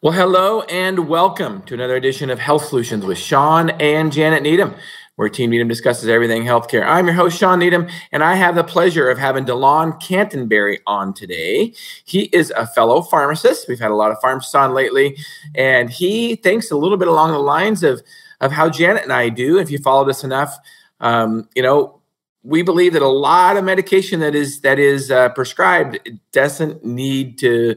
Well, hello and welcome to another edition of Health Solutions with Shawn and Janet Needham, where Team Needham discusses everything healthcare. I'm your host, Shawn Needham, and I have the pleasure of having DeLon Canterbury on today. He is a fellow pharmacist. We've had a lot of pharmacists on lately, and he thinks a little bit along the lines of, of how Janet and I do. If you followed us enough, um, you know, we believe that a lot of medication that is that is uh, prescribed doesn't need to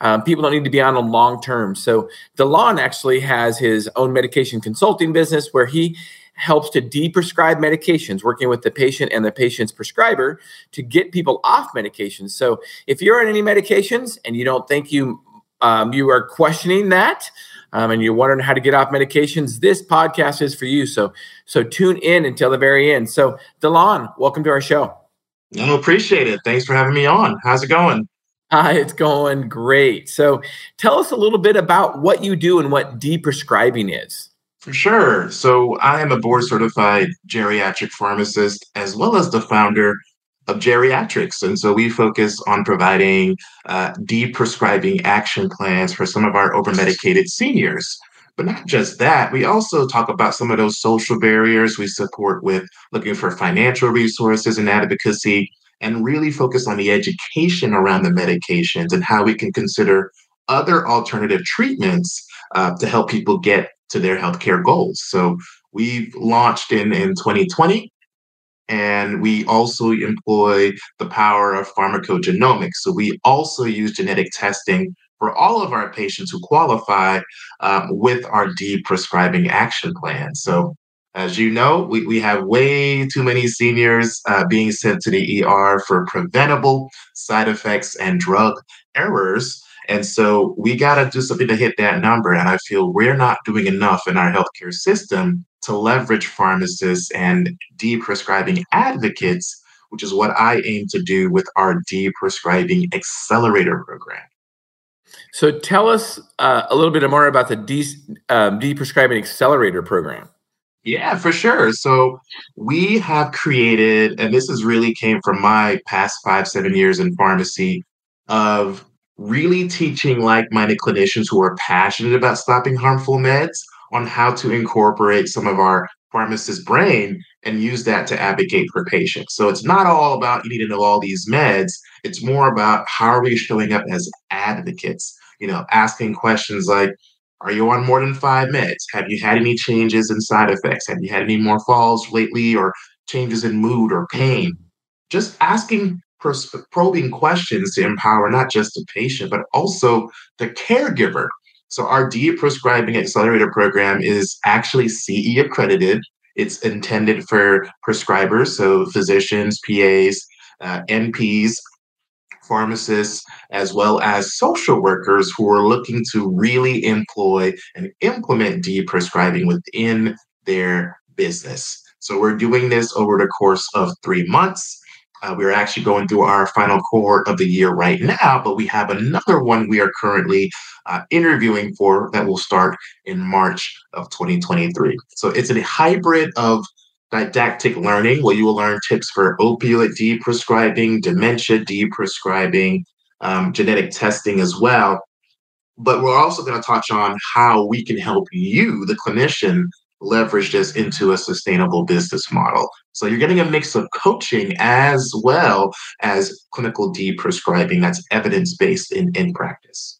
um, people don't need to be on them long term. So DeLon actually has his own medication consulting business where he helps to de-prescribe medications, working with the patient and the patient's prescriber to get people off medications. So if you're on any medications and you don't think you um, you are questioning that, um, and you're wondering how to get off medications, this podcast is for you. So so tune in until the very end. So DeLon, welcome to our show. No, appreciate it. Thanks for having me on. How's it going? Hi, it's going great. So tell us a little bit about what you do and what de-prescribing is. For sure. So I am a board certified geriatric pharmacist as well as the founder of GeriatRx. And so we focus on providing uh, de-prescribing action plans for some of our over-medicated seniors. But not just that, we also talk about some of those social barriers we support with looking for financial resources and advocacy and really focus on the education around the medications and how we can consider other alternative treatments uh, to help people get to their healthcare goals. So we've launched in, in 2020 and we also employ the power of pharmacogenomics. So we also use genetic testing for all of our patients who qualify um, with our de-prescribing action plan. So as you know, we, we have way too many seniors uh, being sent to the ER for preventable side effects and drug errors. And so we got to do something to hit that number. And I feel we're not doing enough in our healthcare system to leverage pharmacists and de-prescribing advocates, which is what I aim to do with our de-prescribing accelerator program. So tell us uh, a little bit more about the de- um, de-prescribing accelerator program. Yeah, for sure. So we have created, and this has really came from my past five, seven years in pharmacy of really teaching like-minded clinicians who are passionate about stopping harmful meds on how to incorporate some of our pharmacist brain and use that to advocate for patients. So it's not all about you need to know all these meds. It's more about how are we showing up as advocates, you know, asking questions like, are you on more than five meds? Have you had any changes in side effects? Have you had any more falls lately or changes in mood or pain? Just asking probing questions to empower not just the patient, but also the caregiver. So, our de-prescribing accelerator program is actually CE accredited. It's intended for prescribers, so physicians, PAs, uh, NPs, pharmacists, as well as social workers who are looking to really employ and implement de-prescribing within their business. So we're doing this over the course of three months. Uh, we're actually going through our final cohort of the year right now, but we have another one we are currently uh, interviewing for that will start in March of 2023. So it's a hybrid of didactic learning where you will learn tips for opioid de-prescribing, dementia de-prescribing, um, genetic testing as well. But we're also going to touch on how we can help you, the clinician, leverage this into a sustainable business model. So you're getting a mix of coaching as well as clinical de-prescribing that's evidence-based in, in practice.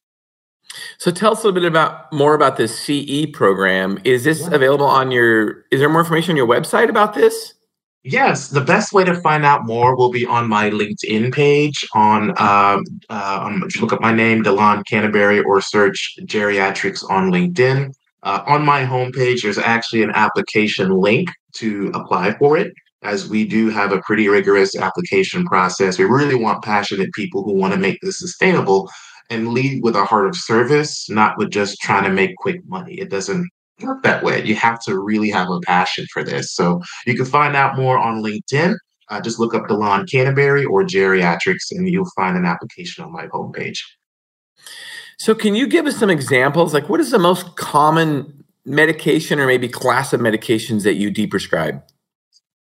So tell us a little bit about more about this CE program. Is this yeah. available on your? Is there more information on your website about this? Yes, the best way to find out more will be on my LinkedIn page. On, um, uh, on look up my name, DeLon Canterbury, or search GeriatRx on LinkedIn. Uh, on my homepage, there's actually an application link to apply for it, as we do have a pretty rigorous application process. We really want passionate people who want to make this sustainable and lead with a heart of service, not with just trying to make quick money. It doesn't work that way. You have to really have a passion for this. So you can find out more on LinkedIn. Uh, just look up DeLon Canterbury or GeriatRx, and you'll find an application on my homepage. So, can you give us some examples? Like, what is the most common medication or maybe class of medications that you de-prescribe?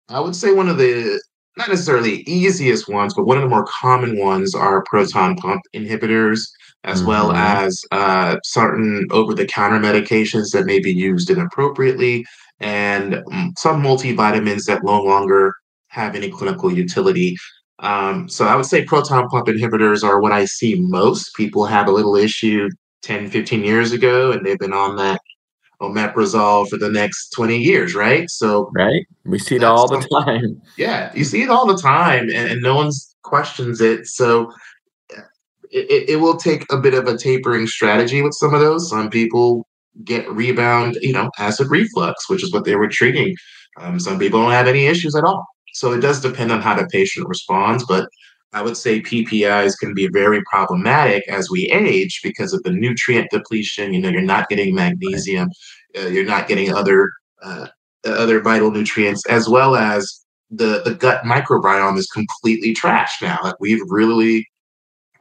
I would say one of the not necessarily easiest ones, but one of the more common ones are proton pump inhibitors, as mm-hmm. well as uh, certain over the counter medications that may be used inappropriately, and mm, some multivitamins that no longer have any clinical utility. Um, so I would say proton pump inhibitors are what I see most. People have a little issue 10, 15 years ago, and they've been on that omeprazole for the next 20 years, right? So right, we see it all the time. Yeah, you see it all the time, and, and no one questions it. So it, it will take a bit of a tapering strategy with some of those. Some people get rebound, you know, acid reflux, which is what they were treating. Um, some people don't have any issues at all. So it does depend on how the patient responds, but I would say PPIs can be very problematic as we age because of the nutrient depletion. You know, you're not getting magnesium, uh, you're not getting other uh, other vital nutrients, as well as the the gut microbiome is completely trashed now. Like we've really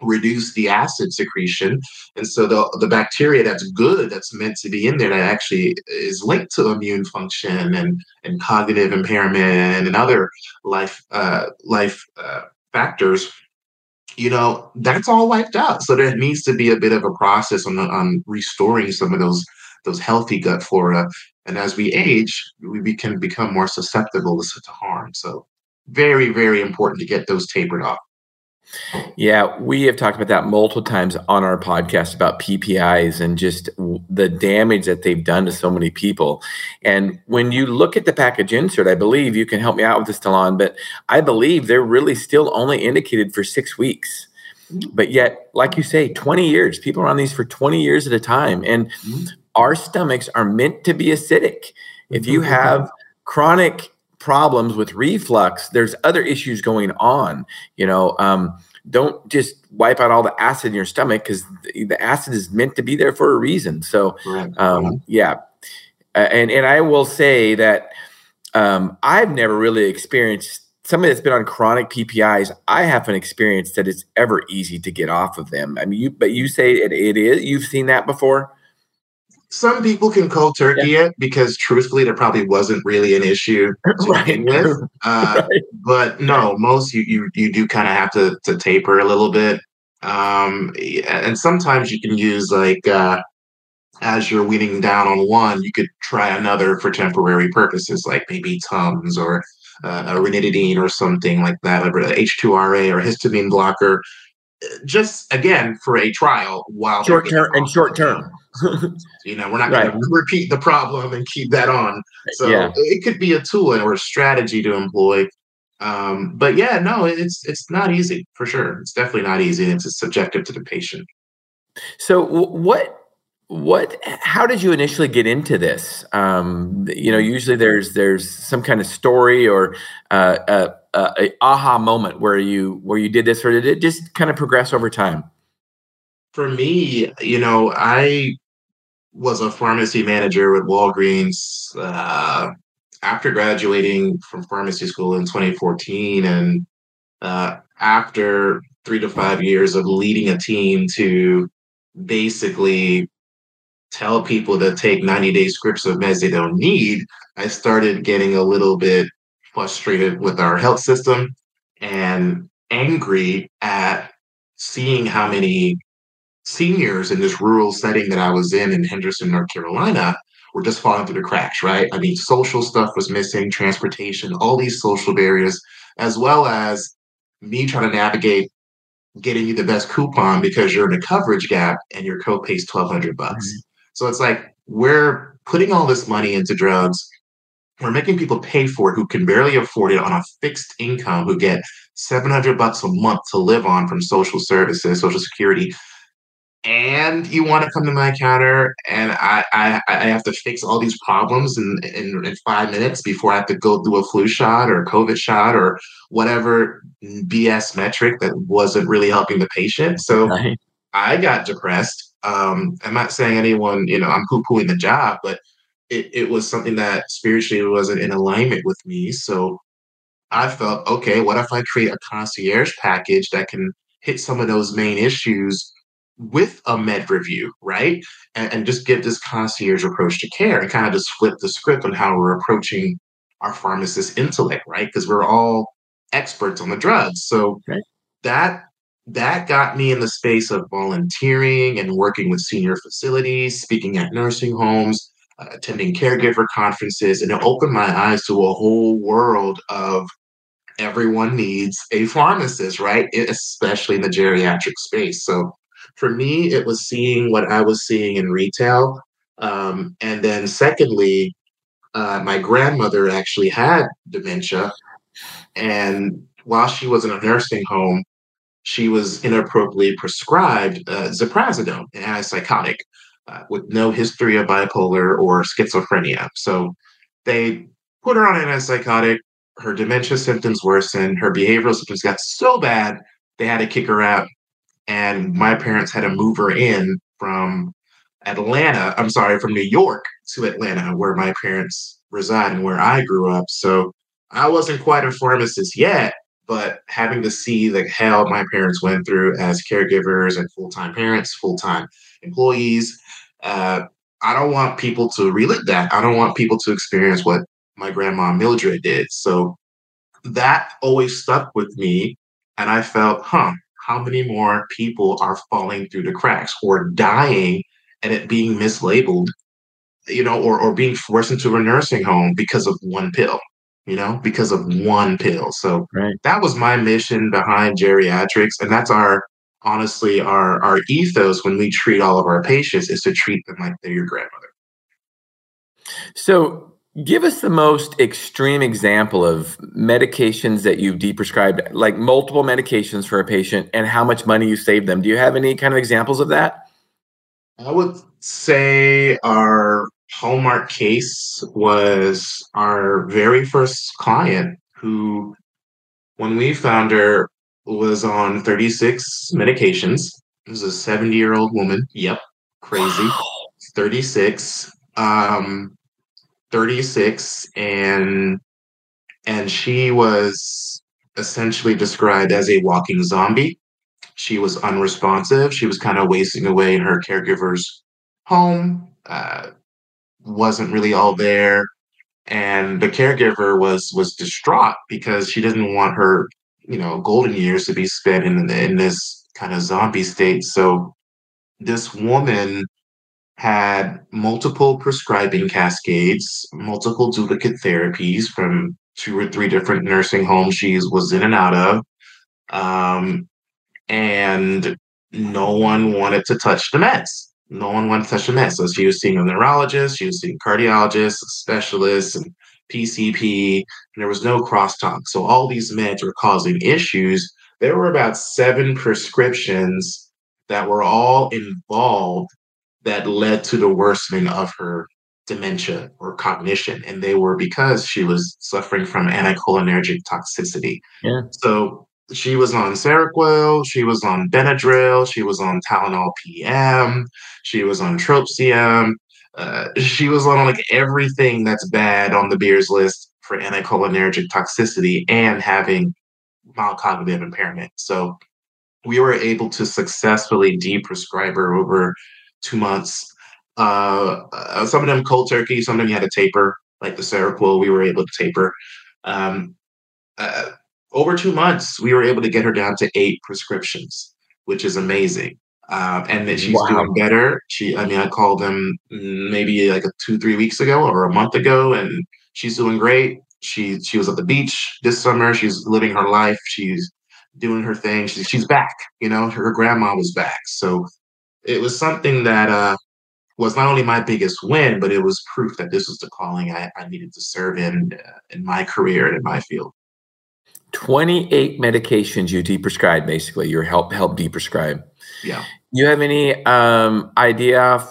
reduced the acid secretion, and so the the bacteria that's good, that's meant to be in there, that actually is linked to immune function and and cognitive impairment and other life uh, life uh, factors, you know, that's all wiped out. So there needs to be a bit of a process on, on restoring some of those those healthy gut flora. And as we age, we can become more susceptible to, to harm. So very, very important to get those tapered off. Yeah, we have talked about that multiple times on our podcast about PPIs and just the damage that they've done to so many people. And when you look at the package insert, I believe you can help me out with this, DeLon, but I believe they're really still only indicated for six weeks. But yet, like you say, 20 years, people are on these for 20 years at a time. And mm-hmm. our stomachs are meant to be acidic. If you mm-hmm. have chronic problems with reflux, there's other issues going on. You know, um, don't just wipe out all the acid in your stomach because the, acid is meant to be there for a reason. So, um, yeah, and and I will say that um, I've never really experienced somebody that's been on chronic PPIs. I haven't experienced that it's ever easy to get off of them. I mean, you but you say it, it is. You've seen that before some people can cold turkey yeah. it because truthfully there probably wasn't really an issue right. with. Uh, right. But no, most you you, you do kind of have to to taper a little bit. Um, and sometimes you can use like uh, as you're weaning down on one, you could try another for temporary purposes, like maybe Tums or uh, a ranitidine or something like that, or H2RA or histamine blocker. Just again for a trial while short term and short term you know, we're not going right. to repeat the problem and keep that on. So yeah. it could be a tool or a strategy to employ. Um, but yeah, no, it's it's not easy for sure. It's definitely not easy. It's subjective to the patient. So what what how did you initially get into this um, you know usually there's there's some kind of story or uh, a, a, aha moment where you where you did this or did it just kind of progress over time for me you know i was a pharmacy manager with Walgreens uh, after graduating from pharmacy school in 2014. And uh, after three to five years of leading a team to basically tell people to take 90 day scripts of meds they don't need, I started getting a little bit frustrated with our health system and angry at seeing how many seniors in this rural setting that I was in in Henderson, North Carolina, were just falling through the cracks, right? I mean, social stuff was missing, transportation, all these social barriers, as well as me trying to navigate getting you the best coupon because you're in a coverage gap and your copay is 1200 bucks. Mm-hmm. So it's like we're putting all this money into drugs. We're making people pay for it who can barely afford it on a fixed income, who get 700 bucks a month to live on from social services, social security and you want to come to my counter and I, I, I have to fix all these problems in, in, in five minutes before I have to go do a flu shot or a COVID shot or whatever BS metric that wasn't really helping the patient. So right. I got depressed. Um, I'm not saying anyone, you know, I'm poo pooing the job, but it, it was something that spiritually wasn't in alignment with me. So I felt, okay, what if I create a concierge package that can hit some of those main issues with a med review, right? And, and, just give this concierge approach to care and kind of just flip the script on how we're approaching our pharmacist intellect, right? Because we're all experts on the drugs. So that that got me in the space of volunteering and working with senior facilities, speaking at nursing homes, uh, attending caregiver conferences, and it opened my eyes to a whole world of everyone needs a pharmacist, right? especially in the geriatric space. So for me, it was seeing what I was seeing in retail. Um, and then, secondly, uh, my grandmother actually had dementia. And while she was in a nursing home, she was inappropriately prescribed uh, ziprasidone, an antipsychotic, uh, with no history of bipolar or schizophrenia. So they put her on an antipsychotic. Her dementia symptoms worsened. Her behavioral symptoms got so bad they had to kick her out. And my parents had to move her in from Atlanta. I'm sorry, from New York to Atlanta, where my parents reside and where I grew up. So I wasn't quite a pharmacist yet, but having to see the hell my parents went through as caregivers and full-time parents, full-time employees, uh, I don't want people to relive that. I don't want people to experience what my grandma Mildred did. So that always stuck with me. And I felt, huh, how many more people are falling through the cracks or dying and it being mislabeled, you know, or, or being forced into a nursing home because of one pill? you know, because of one pill. So right. that was my mission behind GeriatRx. And that's our, honestly, our, our ethos when we treat all of our patients is to treat them like they're your grandmother. So give us the most extreme example of medications that you've deprescribed, like multiple medications for a patient and how much money you saved them. Do you have any kind of examples of that? I would say our hallmark case was our very first client who, when we found her, was on 36 medications. It was a 70 year old woman. Yep, crazy. 36. Um, 36 and and she was essentially described as a walking zombie. She was unresponsive. She was kind of wasting away in her caregiver's home. Uh, wasn't really all there and the caregiver was was distraught because she didn't want her you know golden years to be spent in in this kind of zombie state so this woman had multiple prescribing cascades multiple duplicate therapies from two or three different nursing homes she was in and out of um, and no one wanted to touch the meds no one wanted to touch the meds. So she was seeing a neurologist, she was seeing cardiologists, specialists, and PCP, and there was no crosstalk. So all these meds were causing issues. There were about seven prescriptions that were all involved that led to the worsening of her dementia or cognition. And they were because she was suffering from anticholinergic toxicity. Yeah. So she was on Seroquel, she was on Benadryl, she was on Tylenol PM, she was on Trospium, uh, she was on like everything that's bad on the Beers list for anticholinergic toxicity and having mild cognitive impairment. So we were able to successfully deprescribe her over two months. Uh, uh, some of them cold turkey, some of them you had to taper, like the Seroquel, we were able to taper. Um, uh, over two months, we were able to get her down to eight prescriptions, which is amazing. Uh, and that she's wow. doing better. She, I mean, I called them maybe like a two, three weeks ago or a month ago, and she's doing great. She she was at the beach this summer. She's living her life. She's doing her thing. She's she's back. You know, her grandma was back. So it was something that uh, was not only my biggest win, but it was proof that this was the calling I, I needed to serve in uh, in my career and in my field. 28 medications you deprescribed basically your help help deprescribe. Yeah. You have any um, idea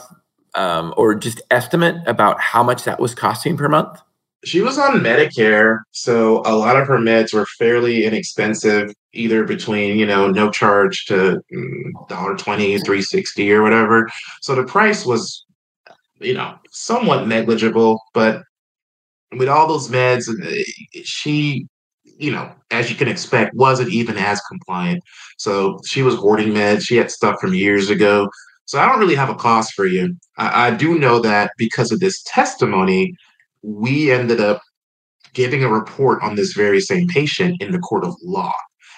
um, or just estimate about how much that was costing per month? She was on medicare so a lot of her meds were fairly inexpensive either between you know no charge to mm, dollar 20 360 or whatever. So the price was you know somewhat negligible but with all those meds uh, she you know, as you can expect, wasn't even as compliant. So she was hoarding meds. She had stuff from years ago. So I don't really have a cost for you. I, I do know that because of this testimony, we ended up giving a report on this very same patient in the court of law.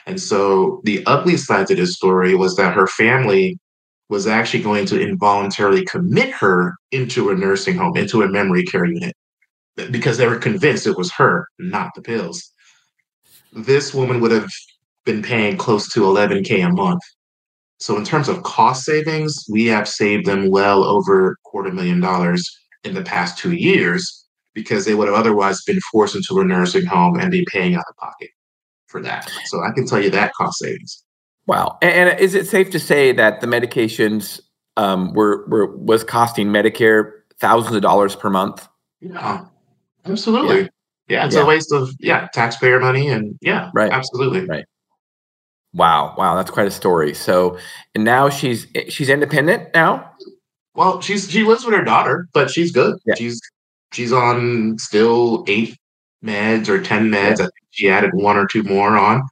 And so the ugly side to this story was that her family was actually going to involuntarily commit her into a nursing home, into a memory care unit, because they were convinced it was her, not the pills. This woman would have been paying close to 11K a month. So, in terms of cost savings, we have saved them well over quarter million dollars in the past two years because they would have otherwise been forced into a nursing home and be paying out of pocket for that. So, I can tell you that cost savings. Wow. And, is it safe to say that the medications um, were, were was costing Medicare thousands of dollars per month? Yeah, absolutely. Yeah, yeah it's yeah. a waste of yeah taxpayer money and yeah, right, absolutely, right. Wow, wow, that's quite a story. So, and now she's she's independent now. Well, she's she lives with her daughter, but she's good. Yeah. She's she's on still eight meds or ten meds. Yeah. I think she added one or two more on.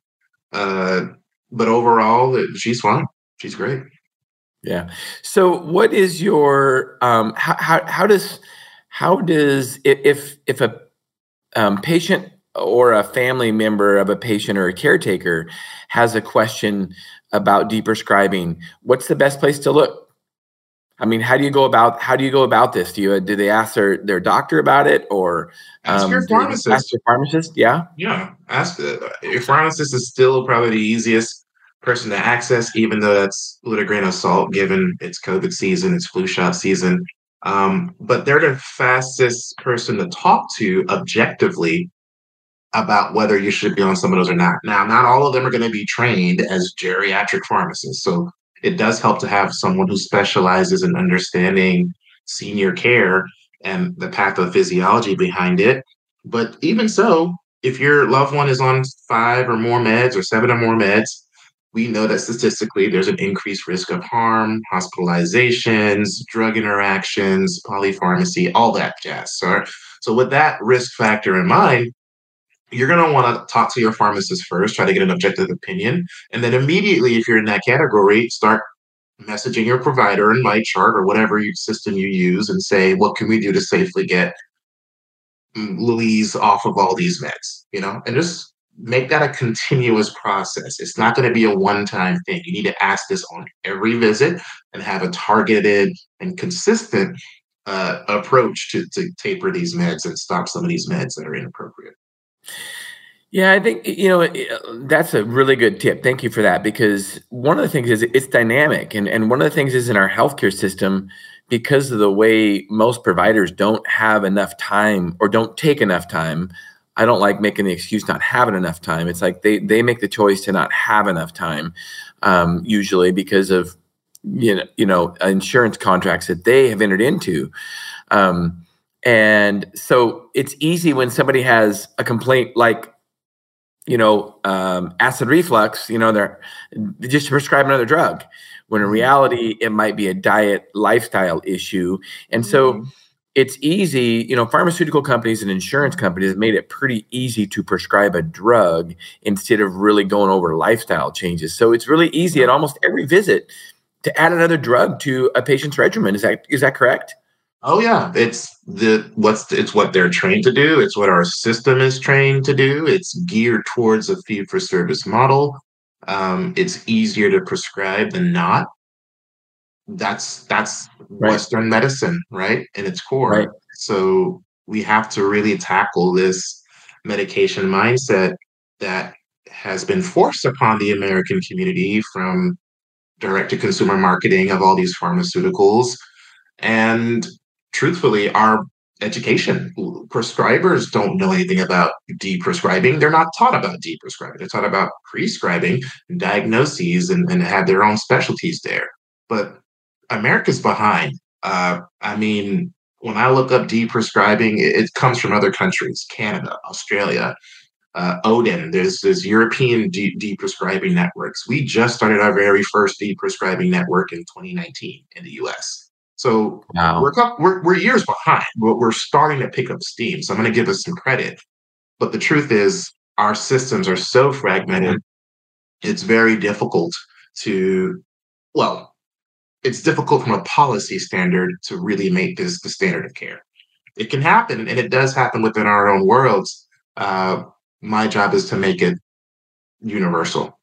Uh, but overall, she's fine. She's great. Yeah. So, what is your um, how, how how does how does if if a um, patient or a family member of a patient or a caretaker has a question about deprescribing, what's the best place to look? I mean, how do you go about how do you go about this? Do you do they ask their their doctor about it or ask um, your pharmacist? Ask your pharmacist, yeah, yeah. Ask uh, your pharmacist is still probably the easiest person to access, even though that's with a grain of salt, given it's COVID season, it's flu shot season. Um, but they're the fastest person to talk to objectively about whether you should be on some of those or not. Now, not all of them are going to be trained as geriatric pharmacists. So it does help to have someone who specializes in understanding senior care and the pathophysiology behind it. But even so, if your loved one is on five or more meds or seven or more meds, we know that statistically there's an increased risk of harm, hospitalizations, drug interactions, polypharmacy, all that jazz. So, so with that risk factor in mind, you're going to want to talk to your pharmacist first, try to get an objective opinion. And then immediately, if you're in that category, start messaging your provider in my chart or whatever system you use and say, what can we do to safely get mm, Louise off of all these meds? You know, and just make that a continuous process. It's not going to be a one time thing. You need to ask this on every visit and have a targeted and consistent uh, approach to, to taper these meds and stop some of these meds that are inappropriate. Yeah, I think you know that's a really good tip. Thank you for that because one of the things is it's dynamic, and and one of the things is in our healthcare system because of the way most providers don't have enough time or don't take enough time I don't like making the excuse not having enough time. It's like they they make the choice to not have enough time, um, usually because of you know you know insurance contracts that they have entered into. Um, and so it's easy when somebody has a complaint like you know um, acid reflux you know they're, they just prescribe another drug when in mm-hmm. reality it might be a diet lifestyle issue and so mm-hmm it's easy, you know, pharmaceutical companies and insurance companies have made it pretty easy to prescribe a drug instead of really going over lifestyle changes. So it's really easy at almost every visit to add another drug to a patient's regimen. Is that is that correct? Oh yeah, it's the what's it's what they're trained to do. It's what our system is trained to do. It's geared towards a fee for service model. Um, it's easier to prescribe than not that's that's right. Western medicine, right? In its core. Right. So we have to really tackle this medication mindset that has been forced upon the American community from direct to consumer marketing of all these pharmaceuticals. And truthfully, our education, prescribers don't know anything about deprescribing. They're not taught about deprescribing. They're taught about prescribing and diagnoses and, and have their own specialties there. But America's behind. Uh, I mean, when I look up deprescribing, it, it comes from other countries, Canada, Australia, uh, Odin. There's this European de- deprescribing networks. We just started our very first deprescribing network in 2019 in the U.S. So wow. we're, we're, we're years behind, but we're starting to pick up steam. So I'm going to give us some credit. But the truth is, our systems are so fragmented. It's very difficult to, well, it's difficult from a policy standard to really make this the standard of care. It can happen, and it does happen within our own worlds, uh, my job is to make it universal.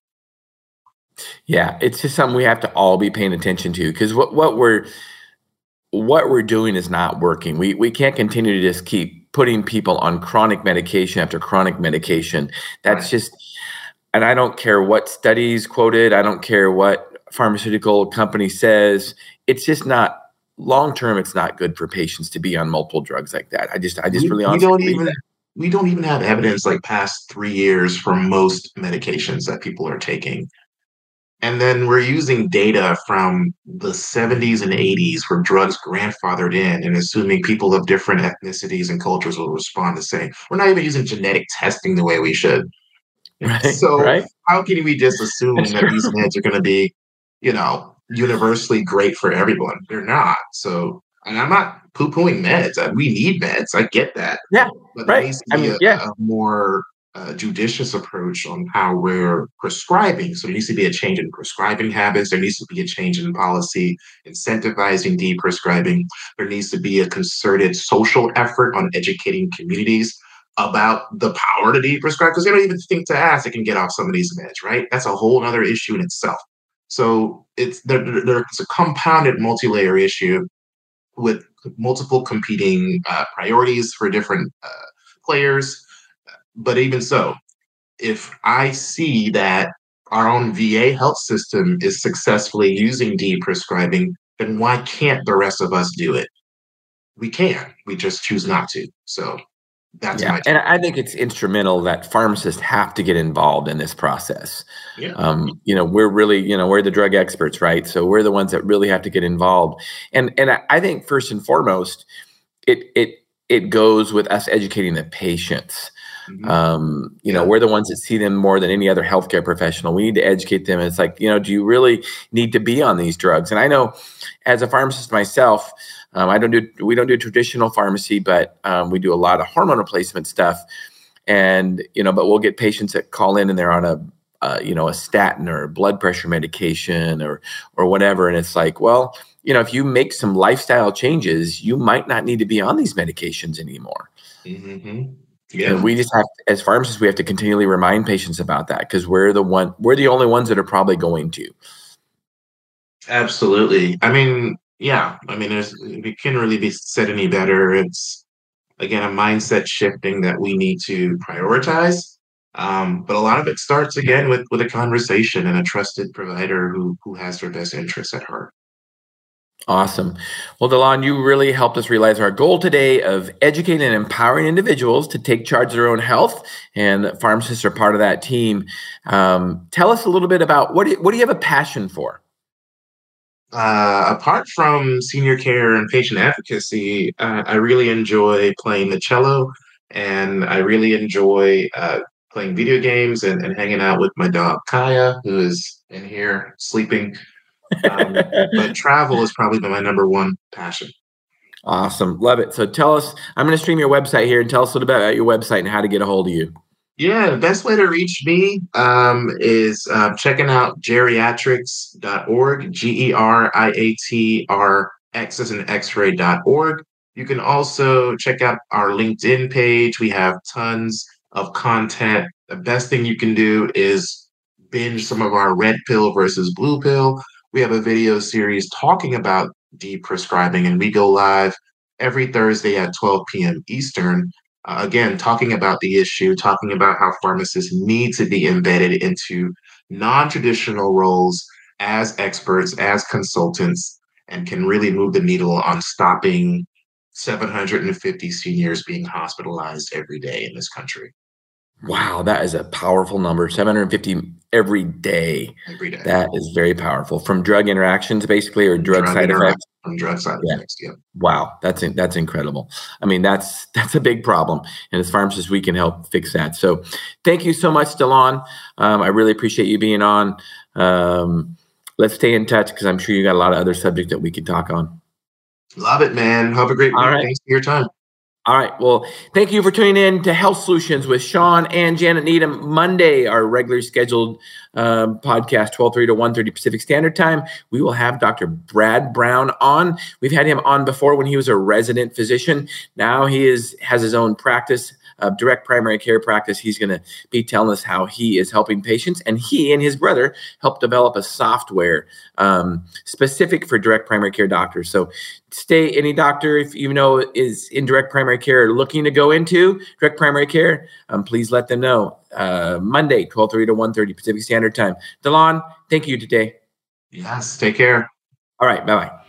Yeah, it's just something we have to all be paying attention to because what what we're what we're doing is not working. We we can't continue to just keep putting people on chronic medication after chronic medication. That's right. just and I don't care what studies quoted, I don't care what pharmaceutical company says. It's just not long term it's not good for patients to be on multiple drugs like that. I just I just we, really we don't even that. we don't even have evidence like past 3 years for most medications that people are taking. And then we're using data from the 70s and 80s where drugs grandfathered in and assuming people of different ethnicities and cultures will respond the same. We're not even using genetic testing the way we should. Right, so right. how can we just assume that these meds are going to be, you know, universally great for everyone? They're not. So, and I'm not poo-pooing meds. We need meds. I get that. Yeah, but right. there needs to be I mean, a, yeah. a more uh, judicious approach on how we're prescribing. So there needs to be a change in prescribing habits. There needs to be a change in policy incentivizing deprescribing. There needs to be a concerted social effort on educating communities about the power to deprescribe because they don't even think to ask they can get off some of these meds, right? That's a whole other issue in itself. So it's there, there's a compounded multi-layer issue with multiple competing uh, priorities for different uh, players but even so, if I see that our own VA health system is successfully using deprescribing, then why can't the rest of us do it? We can. We just choose not to. So that's yeah. and I think it's instrumental that pharmacists have to get involved in this process. Yeah. Um, you know, we're really, you know, we're the drug experts, right? So we're the ones that really have to get involved. And and I think first and foremost, it it it goes with us educating the patients. Mm-hmm. Um, you know, we're the ones that see them more than any other healthcare professional. We need to educate them. It's like, you know, do you really need to be on these drugs? And I know, as a pharmacist myself, um, I don't do we don't do traditional pharmacy, but um, we do a lot of hormone replacement stuff. And you know, but we'll get patients that call in and they're on a uh, you know a statin or blood pressure medication or or whatever, and it's like, well, you know, if you make some lifestyle changes, you might not need to be on these medications anymore. Mm-hmm. Yeah. And we just have, as pharmacists, we have to continually remind patients about that because we're the one, we're the only ones that are probably going to. Absolutely. I mean, yeah. I mean, there's, it can really be said any better. It's again a mindset shifting that we need to prioritize. Um, but a lot of it starts again with with a conversation and a trusted provider who who has their best interests at heart. Awesome. Well, DeLon, you really helped us realize our goal today of educating and empowering individuals to take charge of their own health, and pharmacists are part of that team. Um, tell us a little bit about what do you, what do you have a passion for? Uh, apart from senior care and patient advocacy, uh, I really enjoy playing the cello, and I really enjoy uh, playing video games and, and hanging out with my dog Kaya, who is in here sleeping. Um, but travel has probably been my number one passion. Awesome. Love it. So tell us, I'm going to stream your website here and tell us a little bit about your website and how to get a hold of you. Yeah, the best way to reach me um, is uh, checking out geriatrx.org, G E R I A T R X as an x ray.org. You can also check out our LinkedIn page. We have tons of content. The best thing you can do is binge some of our red pill versus blue pill we have a video series talking about deprescribing, and we go live every Thursday at 12 p.m. Eastern. Uh, again, talking about the issue, talking about how pharmacists need to be embedded into non traditional roles as experts, as consultants, and can really move the needle on stopping 750 seniors being hospitalized every day in this country. Wow, that is a powerful number. 750 every day. Every day. That is very powerful. From drug interactions, basically, or drug, drug side effects. From drug side yeah. effects, yeah. Wow, that's that's incredible. I mean, that's that's a big problem, and as pharmacists, we can help fix that. So, thank you so much, DeLon. Um, I really appreciate you being on. Um, let's stay in touch because I'm sure you got a lot of other subjects that we could talk on. Love it, man. Have a great week. Right. Thanks for your time. All right. Well, thank you for tuning in to Health Solutions with Shawn and Janet Needham. Monday, our regularly scheduled um, podcast, 12.30 to 1.30 Pacific Standard Time. We will have Dr. Brad Brown on. We've had him on before when he was a resident physician. Now he is has his own practice uh, direct primary care practice. He's going to be telling us how he is helping patients, and he and his brother helped develop a software um, specific for direct primary care doctors. So, stay any doctor if you know is in direct primary care looking to go into direct primary care, um, please let them know. Uh, Monday, twelve thirty to one thirty Pacific Standard Time. DeLon, thank you today. Yes, take care. All right, bye bye.